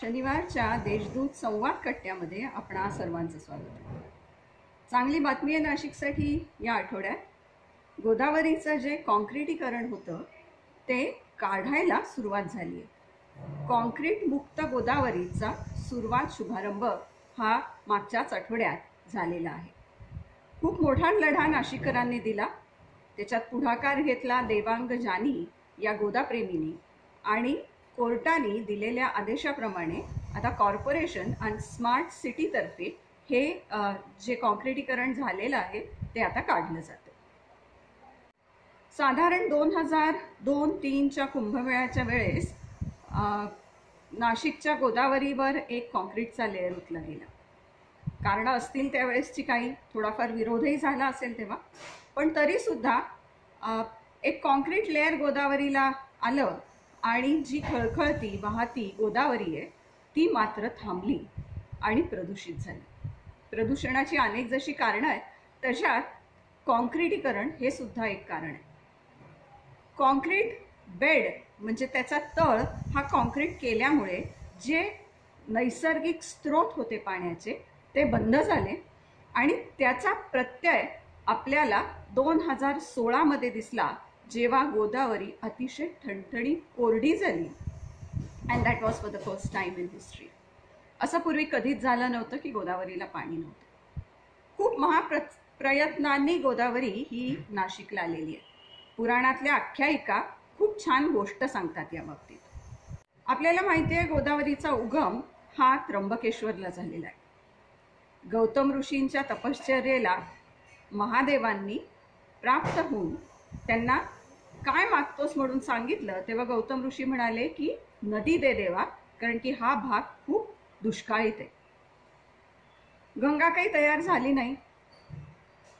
शनिवारच्या देशदूत संवाद कट्ट्यामध्ये आपणा सर्वांचं स्वागत. आहे चांगली बातमी आहे नाशिकसाठी या आठवड्यात. गोदावरीचं जे कॉन्क्रिटीकरण होतं ते काढायला सुरुवात झाली आहे कॉन्क्रीट मुक्त गोदावरीचा सुरुवात शुभारंभ हा मागच्याच आठवड्यात झालेला आहे. खूप मोठा लढा नाशिककरांनी दिला. त्याच्यात पुढाकार घेतला देवांग जानी या गोदाप्रेमींनी आणि कोर्टाने दिलेल्या आदेशाप्रमाणे आता कॉर्पोरेशन आणि स्मार्ट सिटीतर्फे हे जे कॉन्क्रिटीकरण झालेलं आहे ते आता काढलं जातं साधारण दोन हजार दोन तीनच्या कुंभमेळ्याच्या वेळेस नाशिकच्या गोदावरीवर एक कॉन्क्रीटचा लेअर उतला गेला. कारणं असतील त्यावेळेसची काही थोडाफार विरोधही झाला असेल तेव्हा. पण तरीसुद्धा एक कॉन्क्रीट लेअर गोदावरीला आलं आणि जी खळखळती वाहती गोदावरी आहे ती मात्र थांबली आणि प्रदूषित झाली. प्रदूषणाची अनेक जशी कारणं आहेत तशात कॉन्क्रिटीकरण हे सुद्धा एक कारण आहे. कॉन्क्रीट बेड म्हणजे त्याचा तळ हा कॉन्क्रीट केल्यामुळे जे नैसर्गिक स्रोत होते पाण्याचे ते बंद झाले आणि त्याचा प्रत्यय आपल्याला दोन हजार सोळामध्ये दिसला जेव्हा गोदावरी अतिशय ठणठणी कोरडी झाली. And that was for the first time in history असं पूर्वी कधीच झालं नव्हतं की गोदावरीला पाणी नव्हतं. खूप महाप्र प्रयत्नांनी गोदावरी ही नाशिकला आलेली आहे. पुराणातल्या आख्यायिका खूप छान गोष्ट सांगतात या बाबतीत. आपल्याला माहिती आहे गोदावरीचा उगम हा त्र्यंबकेश्वरला झालेला आहे. गौतम ऋषींच्या तपश्चर्येला महादेवांनी प्राप्त होऊन त्यांना काय मागतोस म्हणून सांगितलं तेव्हा गौतम ऋषी म्हणाले की नदी दे देवा कारण की हा भाग खूप दुष्काळीत आहे. गंगा काही तयार झाली नाही.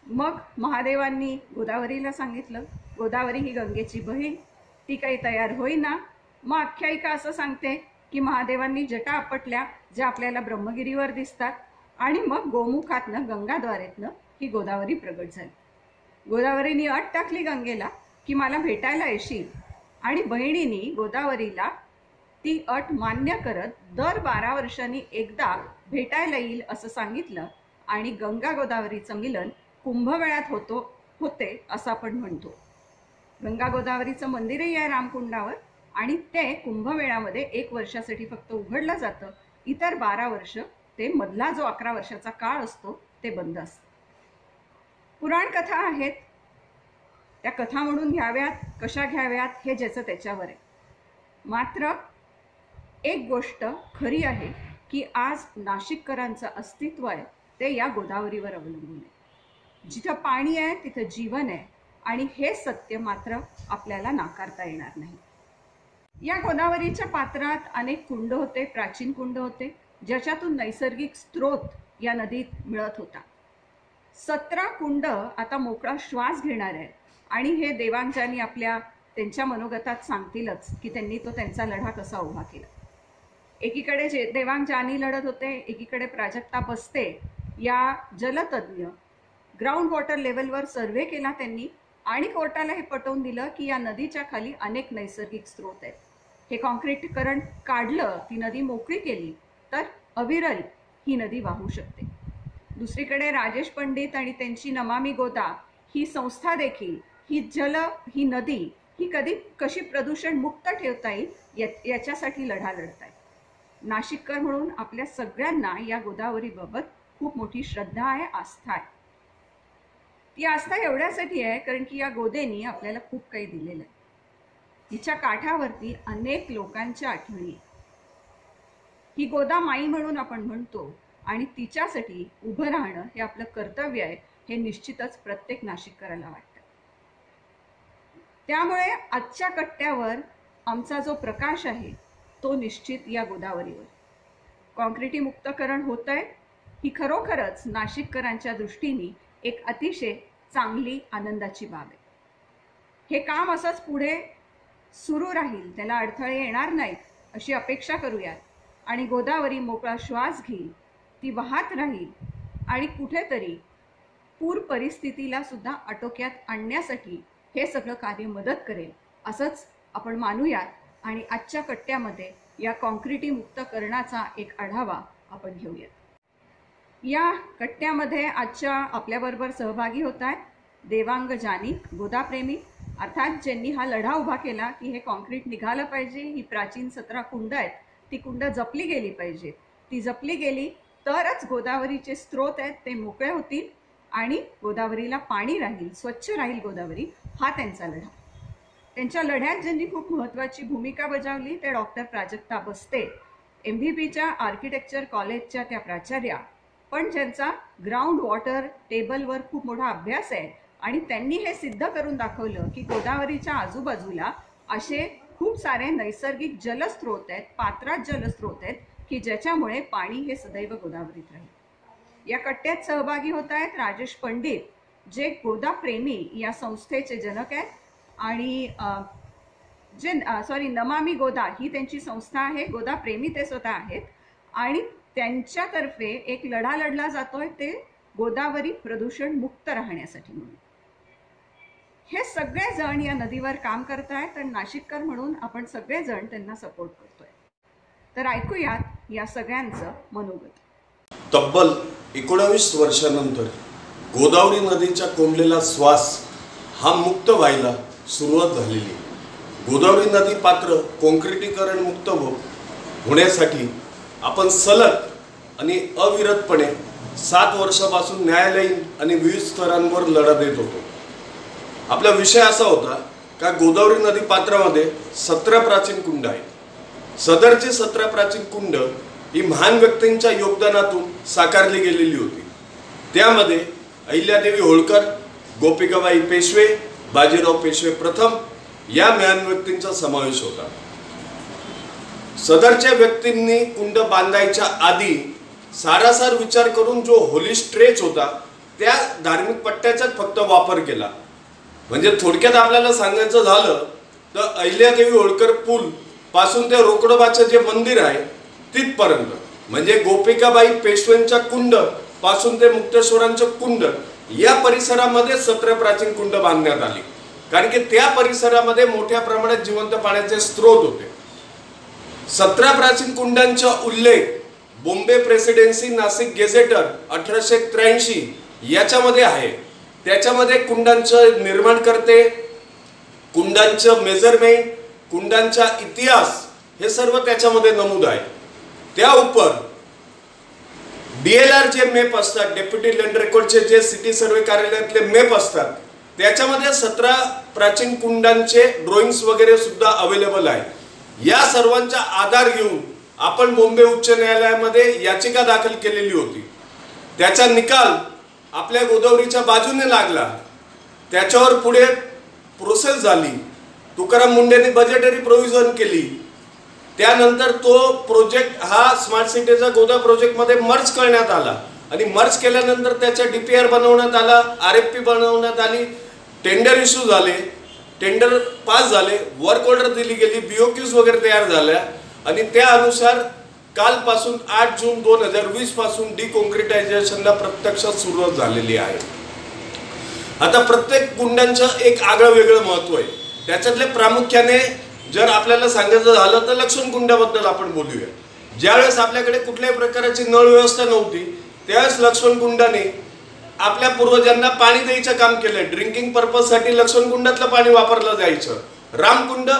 मग महादेवांनी गोदावरीला सांगितलं गोदावरी ही गंगेची बहीण ती काही तयार होईना. मग आख्यायिका असं सांगते की महादेवांनी जटा आपटल्या ज्या आपल्याला ब्रह्मगिरीवर दिसतात आणि मग गोमुखातनं गंगाद्वारेतनं ही गोदावरी प्रगट झाली. गोदावरीने अट टाकली गंगेला की मला भेटायला येशील. आणि बहिणीनी गोदावरीला ती अट मान्य करत दर बारा वर्षांनी एकदा भेटायला येईल असं सांगितलं आणि गंगा गोदावरीचं मिलन कुंभमेळ्यात होतो होते असं आपण म्हणतो. गंगा गोदावरीचं मंदिरही आहे रामकुंडावर आणि ते कुंभमेळ्यामध्ये एक वर्षासाठी फक्त उघडलं जातं. इतर बारा वर्ष ते मधला जो अकरा वर्षाचा काळ असतो ते बंद असतं. पुराण कथा आहेत त्या कथा म्हणून घ्याव्यात कशा घ्याव्यात हे ज्याचं त्याच्यावर आहे. मात्र एक गोष्ट खरी आहे की आज नाशिककरांचं अस्तित्व आहे ते या गोदावरीवर अवलंबून आहे. जिथं पाणी आहे तिथं जीवन आहे आणि हे सत्य मात्र आपल्याला नाकारता येणार नाही. या गोदावरीच्या पात्रात अनेक कुंड होते प्राचीन कुंड होते ज्याच्यातून नैसर्गिक स्रोत या नदीत मिळत होता. सतरा कुंड आता मोकळा श्वास घेणार आहेत. आणि हे देवांच्यानी आपल्या त्यांच्या मनोगतात सांगतीलच की त्यांनी तो त्यांचा लढा कसा उभा केला. एकीकडे जे देवांग जानी लढत होते एकीकडे प्राजक्ता बसते या जलतज्ञ ग्राउंड वॉटर लेवलवर सर्व्हे केला त्यांनी आणि कोर्टाला हे पटवून दिलं की या नदीच्या खाली अनेक नैसर्गिक स्रोत आहेत. हे कॉन्क्रीटीकरण काढलं ती नदी मोकळी केली तर अविरल ही नदी वाहू शकते. दुसरीकडे राजेश पंडित आणि त्यांची नमामी गोदा ही संस्था देखील ही जल ही नदी ही कधी कशी प्रदूषण मुक्त ठेवता येईल याच्यासाठी लढा लढत नाशिककर म्हणून आपल्या सगळ्यांना या गोदावरीबाबत खूप मोठी श्रद्धा आहे आस्था आहे. ती आस्था एवढ्यासाठी आहे कारण की या गोदेनी आपल्याला खूप काही दिलेलं आहे. हिच्या काठावरती अनेक लोकांच्या आठवणी ही गोदा माई म्हणून आपण म्हणतो आणि तिच्यासाठी उभं राहणं हे आपलं कर्तव्य आहे हे निश्चितच प्रत्येक नाशिककराला वाटतं. त्यामुळे आजच्या कट्ट्यावर आमचा जो प्रकाश आहे तो निश्चित या गोदावरीवर. कॉन्क्रिटी मुक्तकरण होत आहे ही खरोखरच नाशिककरांच्या दृष्टीने एक अतिशय चांगली आनंदाची बाब आहे. हे काम असंच पुढे सुरू राहील त्याला अडथळे येणार नाहीत अशी अपेक्षा करूयात. आणि गोदावरी मोकळा श्वास घेईल ती वाहत राहील आणि कुठेतरी पूर परिस्थितीला सुद्धा आटोक्यात आणण्यासाठी हे सगळं कार्य मदत करेल असंच आपण मानूयात आणि आजच्या कट्ट्यामध्ये या कॉन्क्रिटी मुक्तकरणाचा एक आढावा आपण घेऊयात. या कट्ट्यामध्ये आजच्या आपल्याबरोबर सहभागी होत आहेत देवांग जानी गोदाप्रेमी. अर्थात ज्यांनी हा लढा उभा केला की हे कॉन्क्रीट निघालं पाहिजे ही प्राचीन सतरा कुंड आहेत ती कुंड जपली गेली पाहिजे. ती जपली गेली तरच गोदावरीचे स्रोत आहेत ते मोकळे होतील आणि गोदावरीला पाणी राहील स्वच्छ राहील गोदावरी. हा त्यांचा लढा. त्यांच्या लढ्यात ज्यांनी खूप महत्त्वाची भूमिका बजावली ते डॉक्टर प्राजक्ता बस्ते एम व्ही पीच्या आर्किटेक्चर कॉलेजच्या त्या प्राचार्या पण ज्यांचा ग्राउंड वॉटर टेबलवर खूप मोठा अभ्यास आहे आणि त्यांनी हे सिद्ध करून दाखवलं की गोदावरीच्या आजूबाजूला असे खूप सारे नैसर्गिक जलस्रोत आहेत पात्रात जलस्रोत आहेत की ज्याच्यामुळे पाणी हे सदैव गोदावरीत राहील. या कट्ट्यात सहभागी होत आहेत राजेश पंडित जे गोदा प्रेमी या संस्थेचे जनक आहेत आणि जे सॉरी नमामी गोदा ही त्यांची संस्था आहे गोदा प्रेमी ते स्वतः आहेत आणि त्यांच्यातर्फे एक लढा लढला जातोय ते गोदावरी प्रदूषण मुक्त राहण्यासाठी म्हणून. हे सगळेजण या नदीवर काम करत आहेत आणि नाशिककर म्हणून आपण सगळेजण त्यांना सपोर्ट करतोय. तर ऐकूयात या सगळ्यांचं मनोगत. तब्बल एकोणावीस वर्षानंतर गोदावरी नदीच्या कोंबलेला श्वास हा मुक्त व्हायला सुरुवात झालेली. गोदावरी नदी पात्र कॉन्क्रिटीकरण मुक्त हो होण्यासाठी आपण सलग आणि अविरतपणे सात वर्षापासून न्यायालयीन आणि विविध स्तरांवर लढा देत होतो. आपला विषय असा होता का गोदावरी नदी पात्रामध्ये सतरा प्राचीन कुंड आहेत. सदरचे सतरा प्राचीन कुंड ही महान व्यक्तींच्या योगदानातून साकारली गेलेली होती. त्यामध्ये अहिल्यादेवी होळकर गोपिकाबाई पेशवे बाजीराव पेशवे प्रथम या ज्ञान व्यक्तींचा समावेश होता. सदरच्या व्यक्तींनी कुंड बांधायच्या आधी सारासार विचार करून जो होली स्ट्रेच होता त्या धार्मिक पट्ट्याचाच फक्त वापर केला. म्हणजे थोडक्यात आपल्याला सांगायचं झालं तर अहिल्यादेवी होळकर पूल पासून ते रोकडोबाचं जे मंदिर आहे तिथपर्यंत. म्हणजे गोपिकाबाई पेशव्यांच्या कुंड पासून ते मुक्तेश्वरांचं कुंड या परिसरामध्ये सत्र प्राचीन कुंड बांधण्यात आली. कारण की त्या परिसरामध्ये मोठ्या प्रमाणात जिवंत पाण्याचे स्रोत होते. सतरा प्राचीन कुंडांचा उल्लेख बॉम्बे प्रेसिडेन्सी नाशिक गेझेटर अठराशे त्र्याऐंशी याच्यामध्ये आहे. त्याच्यामध्ये कुंडांचं निर्माण करते कुंडांचं मेजरमेंट कुंडांचा इतिहास हे सर्व त्याच्यामध्ये नमूद आहे. त्या उपर डी एल आर जे मेप असतात डेप्युटी लँड रेकॉर्डचे जे सिटी सर्वे कार्यालयातले मेप असतात त्याच्यामध्ये सतरा प्राचीन कुंडांचे ड्रॉइंग्स वगैरे सुद्धा अवेलेबल आहे. या सर्वांचा आधार घेऊन आपण मुंबई उच्च न्यायालयामध्ये याचिका दाखल केलेली होती. त्याचा निकाल आपल्या गोदावरीच्या बाजूने लागला. त्याच्यावर पुढे प्रोसेस झाली. तुकाराम मुंडेंनी बजेटरी प्रोव्हिजन केली. त्यानंतर तो प्रोजेक्ट हा स्मार्ट सिटीचा गोदा प्रोजेक्टमध्ये मर्ज करण्यात आला. आणि मर्ज केल्यानंतर त्याचा डी पी आर बनवण्यात आला आर एफ पी बनवण्यात आली टेंडर इश्यू झाले टेंडर पास झाले वर्क ऑर्डर दिली गेली बी ओ क्यूज वगैरे तयार झाल्या. आणि त्यानुसार कालपासून आठ जून दोन हजार वीसपासून डी कॉन्क्रिटायझेशनला प्रत्यक्षात सुरुवात झालेली आहे. आता प्रत्येक कुंडांचं एक आगळं वेगळं महत्त्व आहे. त्याच्यातले प्रामुख्याने जर आपल्याला सांगायचं झालं तर लक्ष्मण कुंडाबद्दल आपण बोलूया. ज्यावेळेस आपल्याकडे कुठल्याही प्रकारची नळ व्यवस्था नव्हती त्यावेळेस लक्ष्मण कुंडाने आपल्या पूर्वजांना पाणी द्यायचं काम केलं. ड्रिंकिंग पर्पजसाठी लक्ष्मण कुंडातलं पाणी वापरलं जायचं. रामकुंड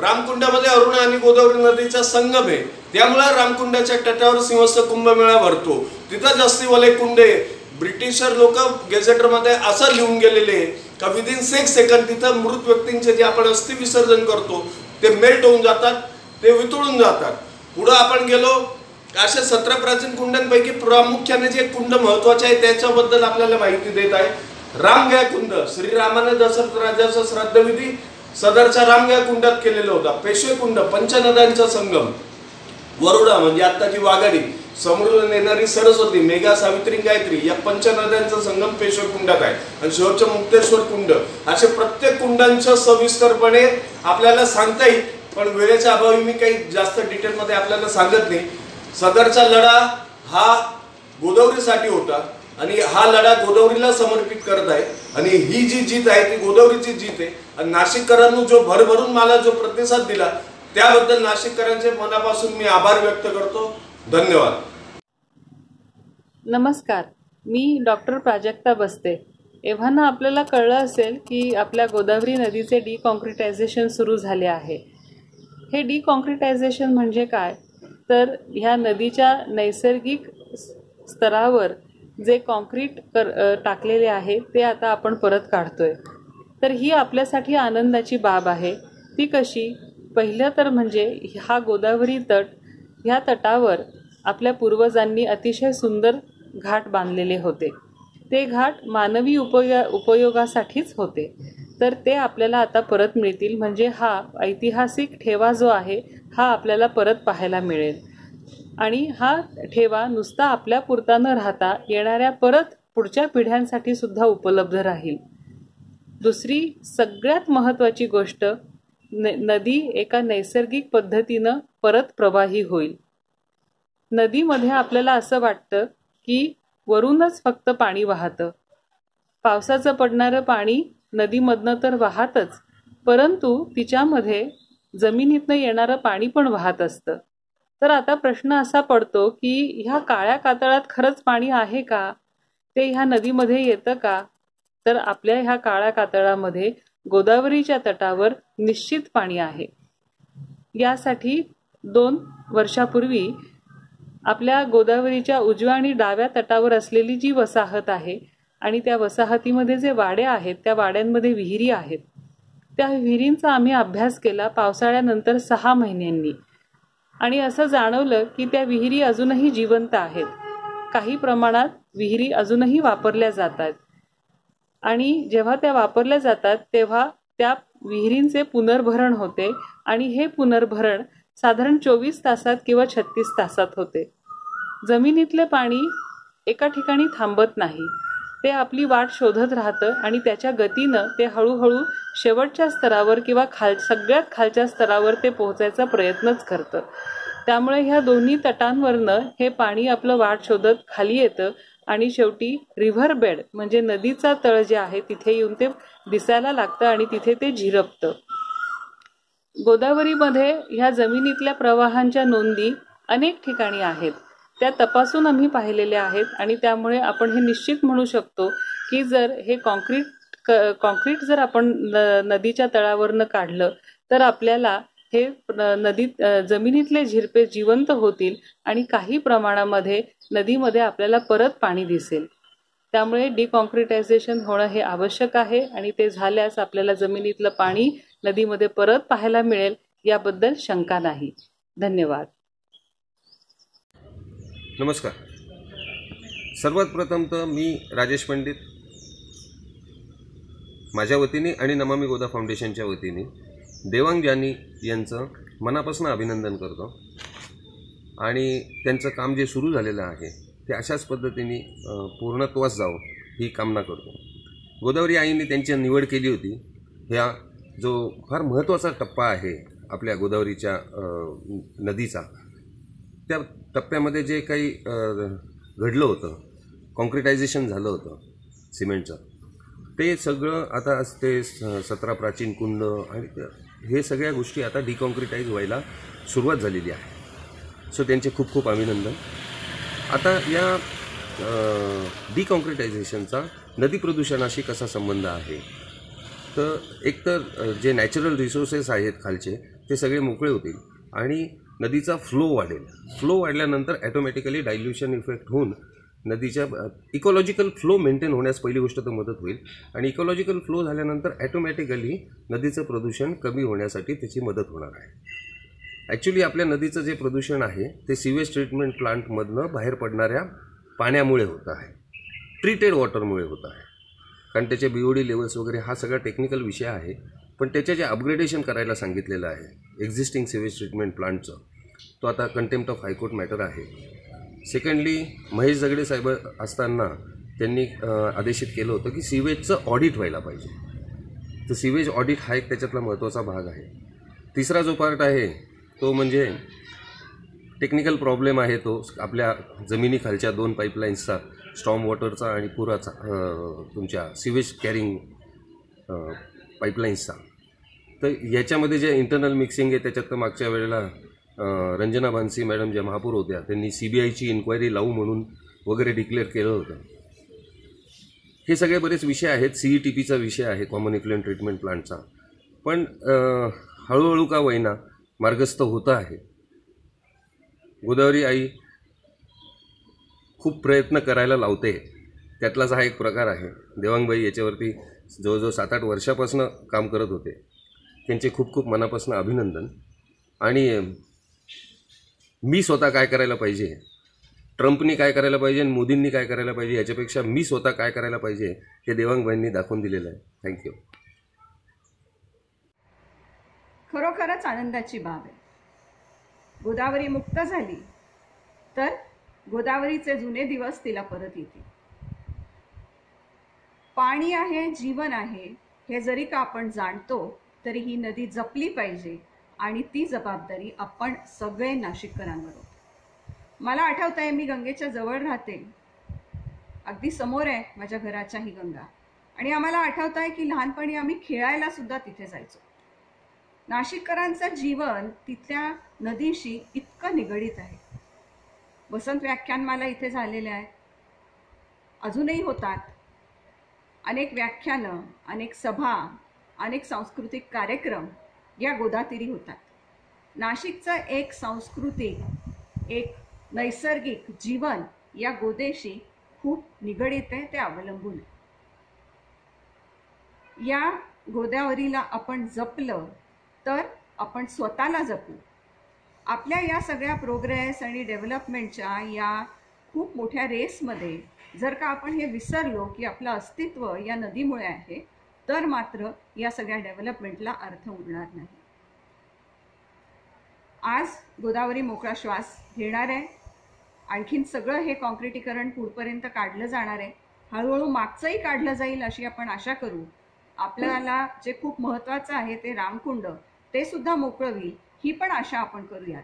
रामकुंडामध्ये अरुणा आणि गोदावरी नदीचा संगम आहे. त्यामुळे रामकुंडाच्या तटावर सिंहस्थ कुंभमेळा भरतो. तिथं जास्तीवाले कुंडे कुंड आहे. ब्रिटिशर लोक गेझेटरमध्ये असं लिहून गेलेले आहे. का विदिन सिक्स सेकंड तिथं मृत व्यक्तींचे जे आपण अस्थि विसर्जन करतो ते मेल्ट होऊन जातात ते वितळून जातात. पुढं आपण गेलो अशा सतरा प्राचीन कुंडांपैकी प्रामुख्याने जे कुंड महत्त्वाचे आहे त्याच्याबद्दल आपल्याला माहिती देत आहे. रामगया कुंड श्रीरामाने दशरथ राजाचा श्राद्धविधी सदरच्या रामगया कुंडात केलेला होता. पेशवे कुंड पंचनद्यांचा संगम. वरुडा म्हणजे आत्ताची वाघाडी. समृद्ध नेणारी सरस्वती मेघा सावित्री गायत्री या पंचनद्यांचा संगम पेशवे कुंडात आहे. आणि शेवटचं मुक्तेश्वर कुंड. असे प्रत्येक कुंडांच्या सविस्तरपणे आपल्याला सांगता येईल पण वेळेच्या अभावी मी काही जास्त डिटेलमध्ये आपल्याला सांगत नाही. सदरचा लढा हा गोदावरीसाठी होता आणि हा लढा गोदावरीला समर्पित करत आहे. आणि ही जी जीत आहे ती गोदावरीची जीत आहे. आणि नाशिककरांनी जो भरभरून मला जो प्रतिसाद दिला त्याबद्दल नाशिककरांचे मनापासून मी आभार व्यक्त करतो. धन्यवाद. नमस्कार मी डॉक्टर प्राजक्ता बसते. एव्हाना आपल्याला कळलं असेल की आपल्या गोदावरी नदीचे डिकॉन्क्रिटायझेशन सुरू झाले आहे. हे डिकॉन्क्रिटायझेशन म्हणजे काय? तर ह्या नदीच्या नैसर्गिक स्तरावर जे कॉन्क्रीट कर टाकलेले आहे ते आता आपण परत काढतोय. तर ही आपल्यासाठी आनंदाची बाब आहे. ती कशी? पहिलं तर म्हणजे हा गोदावरी तट ह्या तटावर आपल्या पूर्वजांनी अतिशय सुंदर घाट बांधलेले होते. ते घाट मानवी उपयो उपयोगासाठीच होते. तर ते आपल्याला आता परत मिळतील म्हणजे हा ऐतिहासिक ठेवा जो आहे हा आपल्याला परत पाहायला मिळेल. आणि हा ठेवा नुसता आपल्या पुरता न राहता येणाऱ्या परत पुढच्या पिढ्यांसाठी सुद्धा उपलब्ध राहील. दुसरी सगळ्यात महत्त्वाची गोष्ट नदी एका नैसर्गिक पद्धतीनं परत प्रवाही होईल. नदीमध्ये आपल्याला असं वाटतं की वरूनच फक्त पाणी वाहतं. पावसाचं पडणारं पाणी नदीमधनं तर वाहतच परंतु तिच्यामध्ये जमिनीतनं येणारं पाणी पण वाहत असतं. तर आता प्रश्न असा पडतो की ह्या काळ्या कातळात खरंच पाणी आहे का? ते ह्या नदीमध्ये येतं का? तर आपल्या ह्या काळ्या कातळामध्ये गोदावरीच्या तटावर निश्चित पाणी आहे. यासाठी दोन वर्षापूर्वी आपल्या गोदावरीच्या उजव्या आणि डाव्या तटावर असलेली जी वसाहत आहे आणि त्या वसाहतीमध्ये जे वाडे आहेत त्या वाड्यांमध्ये विहिरी आहेत. त्या विहिरींचा आम्ही अभ्यास केला पावसाळ्यानंतर सहा महिन्यांनी. आणि असं जाणवलं की त्या विहिरी अजूनही जिवंत आहेत. काही प्रमाणात विहिरी अजूनही वापरल्या जातात. आणि जेव्हा त्या वापरल्या जातात तेव्हा त्या विहिरींचे पुनर्भरण होते आणि हे पुनर्भरण साधारण चोवीस तासात किंवा छत्तीस तासात होते. जमिनीतले पाणी एका ठिकाणी थांबत नाही. ते आपली वाट शोधत राहतं आणि त्याच्या गतीनं ते हळूहळू शेवटच्या स्तरावर किंवा खाल सगळ्यात खालच्या स्तरावर ते पोहोचायचा प्रयत्नच करतं. त्यामुळे ह्या दोन्ही तटांवरनं हे पाणी आपलं वाट शोधत खाली येतं आणि शेवटी रिव्हर बेड म्हणजे नदीचा तळ जे आहे तिथे येऊन ते दिसायला लागतं आणि तिथे ते झिरपतं. गोदावरीमध्ये ह्या जमिनीतल्या प्रवाहांच्या नोंदी अनेक ठिकाणी आहेत. त्या तपासून आम्ही पाहिलेल्या आहेत आणि त्यामुळे आपण हे निश्चित म्हणू शकतो की जर हे कॉन्क्रीट क कॉन्क्रीट जर आपण न नदीच्या तळावरनं काढलं तर आपल्याला हे नदीत जमिनीतले झिरपे जिवंत होतील आणि काही प्रमाणामध्ये नदीमध्ये आपल्याला परत पाणी दिसेल. त्यामुळे डिकॉन्क्रिटायझेशन होणं हे आवश्यक आहे आणि ते झाल्यास आपल्याला जमिनीतलं पाणी नदीमध्ये परत पाहायला मिळेल याबद्दल शंका नाही. धन्यवाद. नमस्कार. सर्वात प्रथम तर मी राजेश पंडित माझ्या वतीने आणि नमामी गोदा फाउंडेशनच्या वतीने देवांग जानी यांचं मनापासून अभिनंदन करतो. आणि त्यांचं काम जे सुरू झालेलं आहे ते अशाच पद्धतीने पूर्णत्वास जावं ही कामना करतो. गोदावरी आईने त्यांची निवड केली होती. ह्या जो फार महत्त्वाचा टप्पा आहे आपल्या गोदावरीच्या नदीचा त्या टप्प्यामध्ये जे काही घडलं होतं कॉन्क्रिटायझेशन झालं होतं सिमेंटचं ते सगळं आता ते स- सतरा प्राचीन कुंड आणि हे सगळ्या गोष्टी आता डिकॉन्क्रिटाईज व्हायला सुरुवात झालेली आहे. सो त्यांचे खूप खूप अभिनंदन. आता या डिकॉन्क्रिटायझेशनचा नदी प्रदूषणाशी कसा संबंध आहे? तर एकतर तर जे नॅचरल रिसोर्सेस आहेत खालचे ते सगळे मोकळे होतील आणि नदीचा फ्लो वाढेल. फ्लो वाढल्यानंतर ॲटोमॅटिकली डायल्युशन इफेक्ट होऊन नदीच्या इकॉलॉजिकल फ्लो मेंटेन होण्यास पहिली गोष्ट तर मदत होईल. आणि इकॉलॉजिकल फ्लो झाल्यानंतर ॲटोमॅटिकली नदीचं प्रदूषण कमी होण्यासाठी त्याची मदत होणार आहे. ॲक्च्युली आपल्या नदीचं जे प्रदूषण आहे ते सिवेज ट्रीटमेंट प्लांटमधनं बाहेर पडणाऱ्या पाण्यामुळे होत आहे. ट्रीटेड वॉटरमुळे होत आहे. कारण त्याचे बी ओ डी लेवल्स वगैरे हा सगळा टेक्निकल विषय आहे. पण त्याचे जे अपग्रेडेशन करायला सांगितलेलं आहे एक्झिस्टिंग सिवेज ट्रीटमेंट प्लांटचं तो आता contempt of high court matter आहे. सेकंडली महेश झगडे साहेब असताना त्यांनी आदेशित केलं होतं की सीवेजचं ऑडिट व्हायला पाहिजे. तर सीवेज ऑडिट हा एक त्याच्यातला महत्त्वाचा भाग आहे. तिसरा जो पार्ट आहे तो म्हणजे टेक्निकल प्रॉब्लेम आहे तो. आपल्या जमिनीखालच्या दोन पाईपलाईन्सचा स्टॉम वॉटरचा आणि पुराचा तुमच्या सिवेज कॅरिंग पाईपलाईन्सचा तर याच्यामध्ये जे इंटरनल मिक्सिंग आहे त्याच्यात तर मागच्या वेळेला रंजना भानसी मॅडम ज्या महापौर होत्या त्यांनी सी बी आयची इन्क्वायरी लावू म्हणून वगैरे डिक्लेअर केलं होतं. हे सगळे बरेच विषय आहेत सी ई टी पीचा विषय आहे कॉमन इफ्लुएंट ट्रीटमेंट प्लांटचा पण हळूहळू का वैना मार्गस्थ होतं आहे. गोदावरी आई खूप प्रयत्न करायला लावते. त्यातलाच हा एक प्रकार आहे. देवांगबाई याच्यावरती जवळजवळ सात आठ वर्षापासून काम करत होते. त्यांचे खूप खूप मनापासून अभिनंदन. आणि मी स्वतः काय करायला पाहिजे? ट्रम्पनी काय करायला पाहिजे आणि मोदींनी काय करायला पाहिजे याच्यापेक्षा मी स्वतः काय करायला पाहिजे हे देवांगबाईंनी दाखवून दिलेलं आहे. थँक्यू खरोखरच आनंदाची बाब आहे. गोदावरी मुक्त झाली तर गोदावरीचे जुने दिवस तिला परत येतील. पाणी आहे जीवन आहे हे जरी का आपण जाणतो तरी ही नदी जपली पाहिजे आणि ती जबाबदारी आपण सगळे नाशिककरांवर होतो. मला आठवत आहे मी गंगेच्या जवळ राहते. अगदी समोर आहे माझ्या घराच्या ही गंगा. आणि आम्हाला आठवत आहे की लहानपणी आम्ही खेळायला सुद्धा तिथे जायचो. नाशिककरांचं जीवन तिथल्या नदीशी इतकं निगडीत आहे. वसंत व्याख्यानमाला इथे झालेले आहे. अजूनही होतात. अनेक व्याख्यानं अनेक सभा अनेक सांस्कृतिक कार्यक्रम या गोदातीरी होतात. नाशिकचं एक सांस्कृतिक एक नैसर्गिक जीवन या गोदेशी खूप निगडीत आहे ते अवलंबून या गोदावरीला आपण जपलं तर आपण स्वतःला जपू. आपल्या या सगळ्या प्रोग्रेस आणि डेव्हलपमेंटच्या या खूप मोठ्या रेसमध्ये जर का आपण हे विसरलो की आपलं अस्तित्व या नदीमुळे आहे तर मात्र या सगळ्या डेव्हलपमेंटला अर्थ उरणार नाही. आज गोदावरी मोकळा श्वास घेणार आहे. आणखीन सगळं हे कॉन्क्रिटीकरण पुढपर्यंत काढलं जाणार आहे. हळूहळू मागचंही काढलं जाईल अशी आपण आशा करू. आपल्याला जे खूप महत्त्वाचं आहे ते रामकुंड ते सुद्धा मोकळं होईल ही पण आशा आपण करूयात.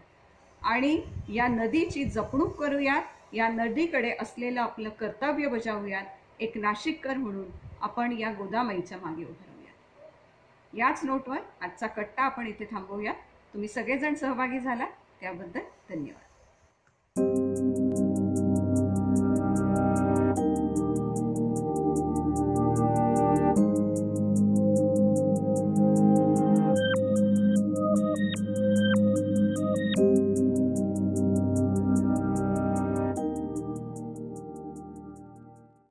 आणि या नदीची जपणूक करूयात. या नदीकडे असलेलं आपलं कर्तव्य बजावूयात. एक नाशिककर म्हणून आपण या गोदामाईच्या मागे उभं याच नोटवर आजचा कट्टा आपण इथे थांबवूया. तुम्ही सगळेजण सहभागी झाला त्याबद्दल धन्यवाद.